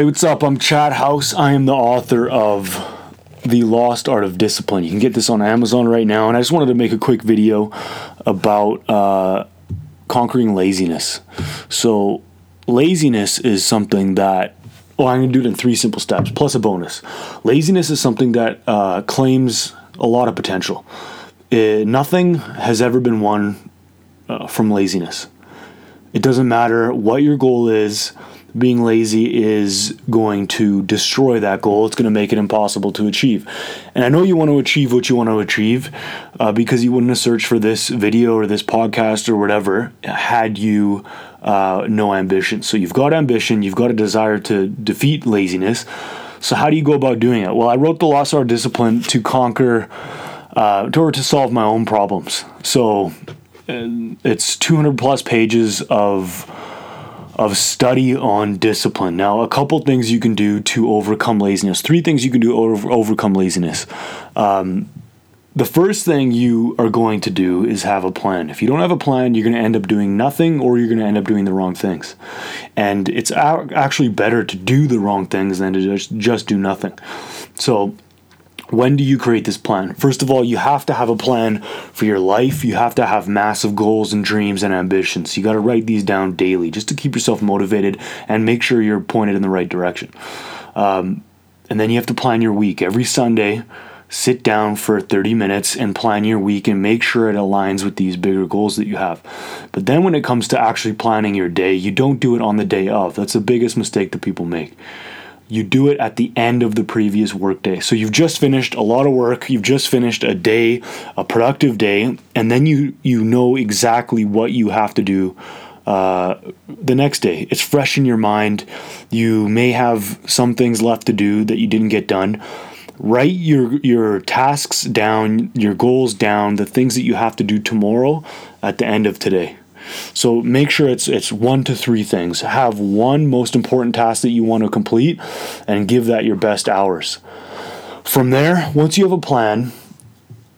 Hey, what's up? I'm Chad Howse. I am the author of The Lost Art of Discipline. You can get this on Amazon right now, and I just wanted to make a quick video about uh, conquering laziness. So, laziness is something that well, I'm going to do it in three simple steps, plus a bonus. Laziness is something that uh, claims a lot of potential. Uh, nothing has ever been won uh, from laziness. It doesn't matter what your goal is, being lazy is going to destroy that goal. It's going to make it impossible to achieve. And I know you want to achieve what you want to achieve uh, because you wouldn't have searched for this video or this podcast or whatever had you uh, no ambition. So you've got ambition, you've got a desire to defeat laziness. So how do you go about doing it? Well, I wrote the Lost Art Discipline to conquer uh, or to solve my own problems. So it's 200 plus pages of of study on discipline. Now, a couple things you can do to overcome laziness. Three things you can do over, overcome laziness. Um, the first thing you are going to do is have a plan. If you don't have a plan, you're going to end up doing nothing or you're going to end up doing the wrong things. And it's actually better to do the wrong things than to just, just do nothing. So, when do you create this plan? First of all, you have to have a plan for your life. You have to have massive goals and dreams and ambitions. You got to write these down daily just to keep yourself motivated and make sure you're pointed in the right direction. Um, and then you have to plan your week. Every Sunday, sit down for 30 minutes and plan your week and make sure it aligns with these bigger goals that you have. But then when it comes to actually planning your day, you don't do it on the day of. That's the biggest mistake that people make you do it at the end of the previous workday. So you've just finished a lot of work, you've just finished a day, a productive day, and then you you know exactly what you have to do uh, the next day. It's fresh in your mind. You may have some things left to do that you didn't get done. Write your your tasks down, your goals down, the things that you have to do tomorrow at the end of today. So make sure it's it's one to three things. Have one most important task that you want to complete and give that your best hours. From there, once you have a plan,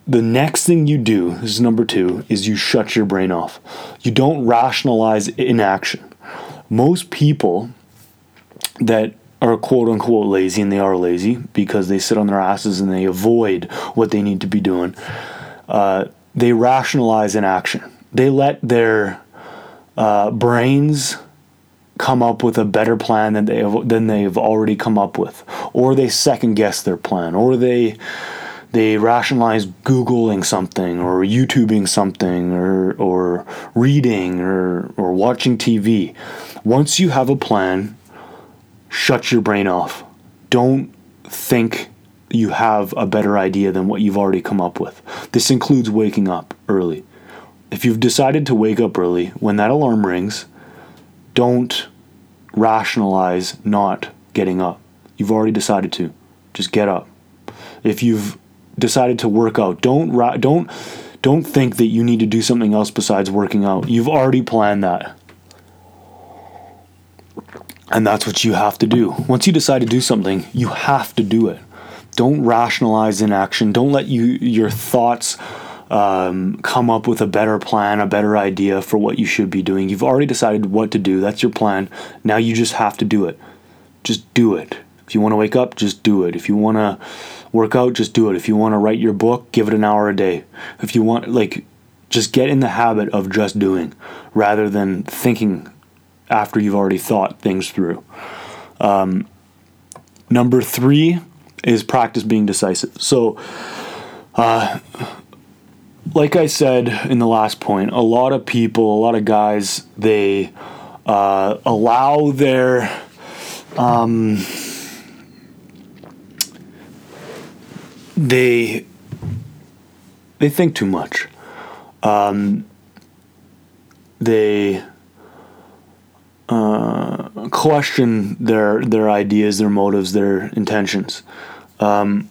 the next thing you do, this is number 2, is you shut your brain off. You don't rationalize inaction. Most people that are quote unquote lazy, and they are lazy because they sit on their asses and they avoid what they need to be doing. Uh, they rationalize inaction they let their uh, brains come up with a better plan than they have, than they've already come up with, or they second guess their plan, or they they rationalize googling something or youtubing something or or reading or or watching TV. Once you have a plan, shut your brain off. Don't think you have a better idea than what you've already come up with. This includes waking up early if you've decided to wake up early, when that alarm rings, don't rationalize not getting up. You've already decided to. Just get up. If you've decided to work out, don't ra- don't don't think that you need to do something else besides working out. You've already planned that. And that's what you have to do. Once you decide to do something, you have to do it. Don't rationalize inaction. Don't let you your thoughts um, come up with a better plan, a better idea for what you should be doing. You've already decided what to do. That's your plan. Now you just have to do it. Just do it. If you want to wake up, just do it. If you want to work out, just do it. If you want to write your book, give it an hour a day. If you want, like, just get in the habit of just doing rather than thinking after you've already thought things through. Um, number three is practice being decisive. So, uh, like I said in the last point, a lot of people, a lot of guys, they uh, allow their um, they they think too much. Um, they uh, question their their ideas, their motives, their intentions. Um,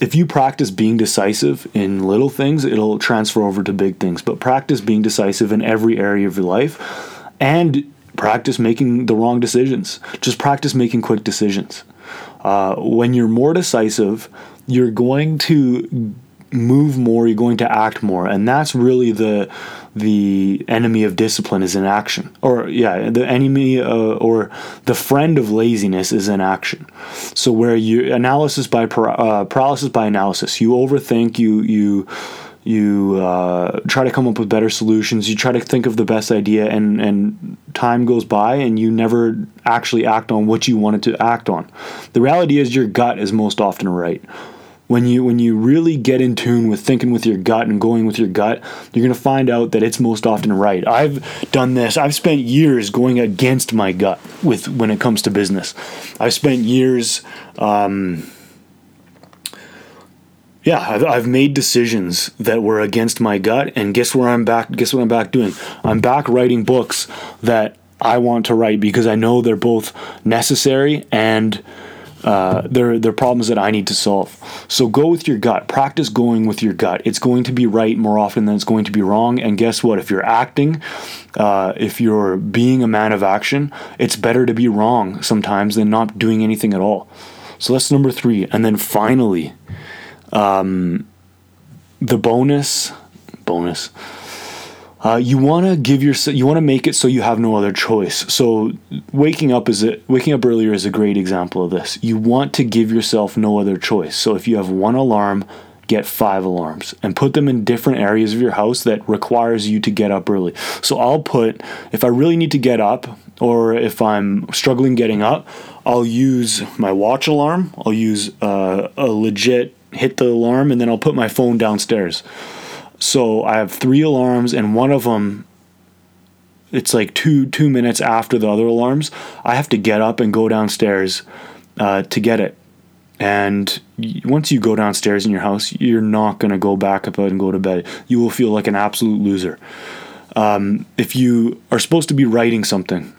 if you practice being decisive in little things, it'll transfer over to big things. But practice being decisive in every area of your life and practice making the wrong decisions. Just practice making quick decisions. Uh, when you're more decisive, you're going to move more, you're going to act more, and that's really the the enemy of discipline is inaction, or yeah, the enemy uh, or the friend of laziness is inaction. So where you analysis by uh, paralysis by analysis, you overthink, you you you uh, try to come up with better solutions. You try to think of the best idea and and time goes by and you never actually act on what you wanted to act on. The reality is your gut is most often right when you when you really get in tune with thinking with your gut and going with your gut you're going to find out that it's most often right. I've done this. I've spent years going against my gut with when it comes to business. I've spent years um, yeah I've, I've made decisions that were against my gut and guess where i'm back guess what i'm back doing? I'm back writing books that i want to write because i know they're both necessary and uh, they're, they're problems that I need to solve. So go with your gut. Practice going with your gut. It's going to be right more often than it's going to be wrong. And guess what? If you're acting, uh, if you're being a man of action, it's better to be wrong sometimes than not doing anything at all. So that's number three. And then finally, um, the bonus, bonus uh, you want to give your you want to make it so you have no other choice. So waking up is a, waking up earlier is a great example of this. You want to give yourself no other choice. So if you have one alarm, get five alarms and put them in different areas of your house that requires you to get up early. So I'll put if I really need to get up or if I'm struggling getting up, I'll use my watch alarm. I'll use uh, a legit hit the alarm and then I'll put my phone downstairs. So I have three alarms, and one of them, it's like two two minutes after the other alarms. I have to get up and go downstairs uh, to get it. And once you go downstairs in your house, you're not going to go back up and go to bed. You will feel like an absolute loser. Um, if you are supposed to be writing something,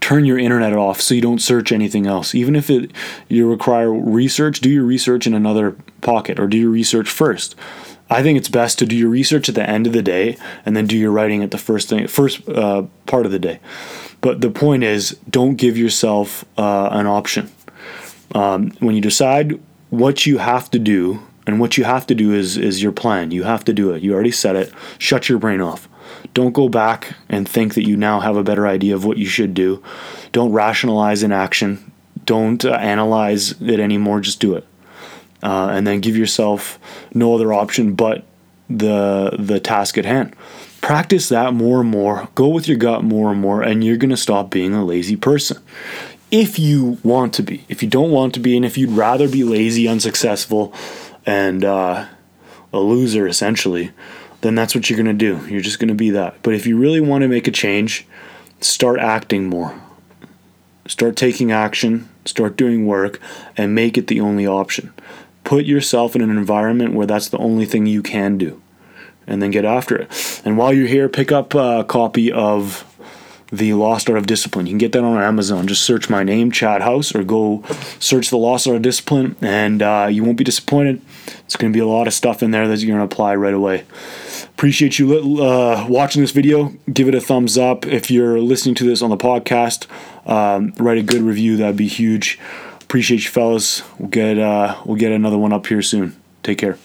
turn your internet off so you don't search anything else. Even if it you require research, do your research in another pocket or do your research first. I think it's best to do your research at the end of the day and then do your writing at the first thing, first uh, part of the day. But the point is, don't give yourself uh, an option. Um, when you decide what you have to do, and what you have to do is is your plan. You have to do it. You already said it. Shut your brain off. Don't go back and think that you now have a better idea of what you should do. Don't rationalize in action. Don't uh, analyze it anymore. Just do it uh, and then give yourself no other option but the the task at hand. Practice that more and more. Go with your gut more and more, and you're gonna stop being a lazy person. If you want to be, if you don't want to be, and if you'd rather be lazy, unsuccessful, and uh, a loser essentially, then that's what you're gonna do. You're just gonna be that. But if you really want to make a change, start acting more. Start taking action, start doing work, and make it the only option put yourself in an environment where that's the only thing you can do and then get after it. And while you're here, pick up a copy of The Lost Art of Discipline. You can get that on Amazon. Just search my name, Chad Howse, or go search The Lost Art of Discipline, and uh, you won't be disappointed. It's going to be a lot of stuff in there that you're going to apply right away. Appreciate you uh, watching this video. Give it a thumbs up. If you're listening to this on the podcast, um, write a good review. That'd be huge. Appreciate you, fellas. We'll get uh, we'll get another one up here soon. Take care.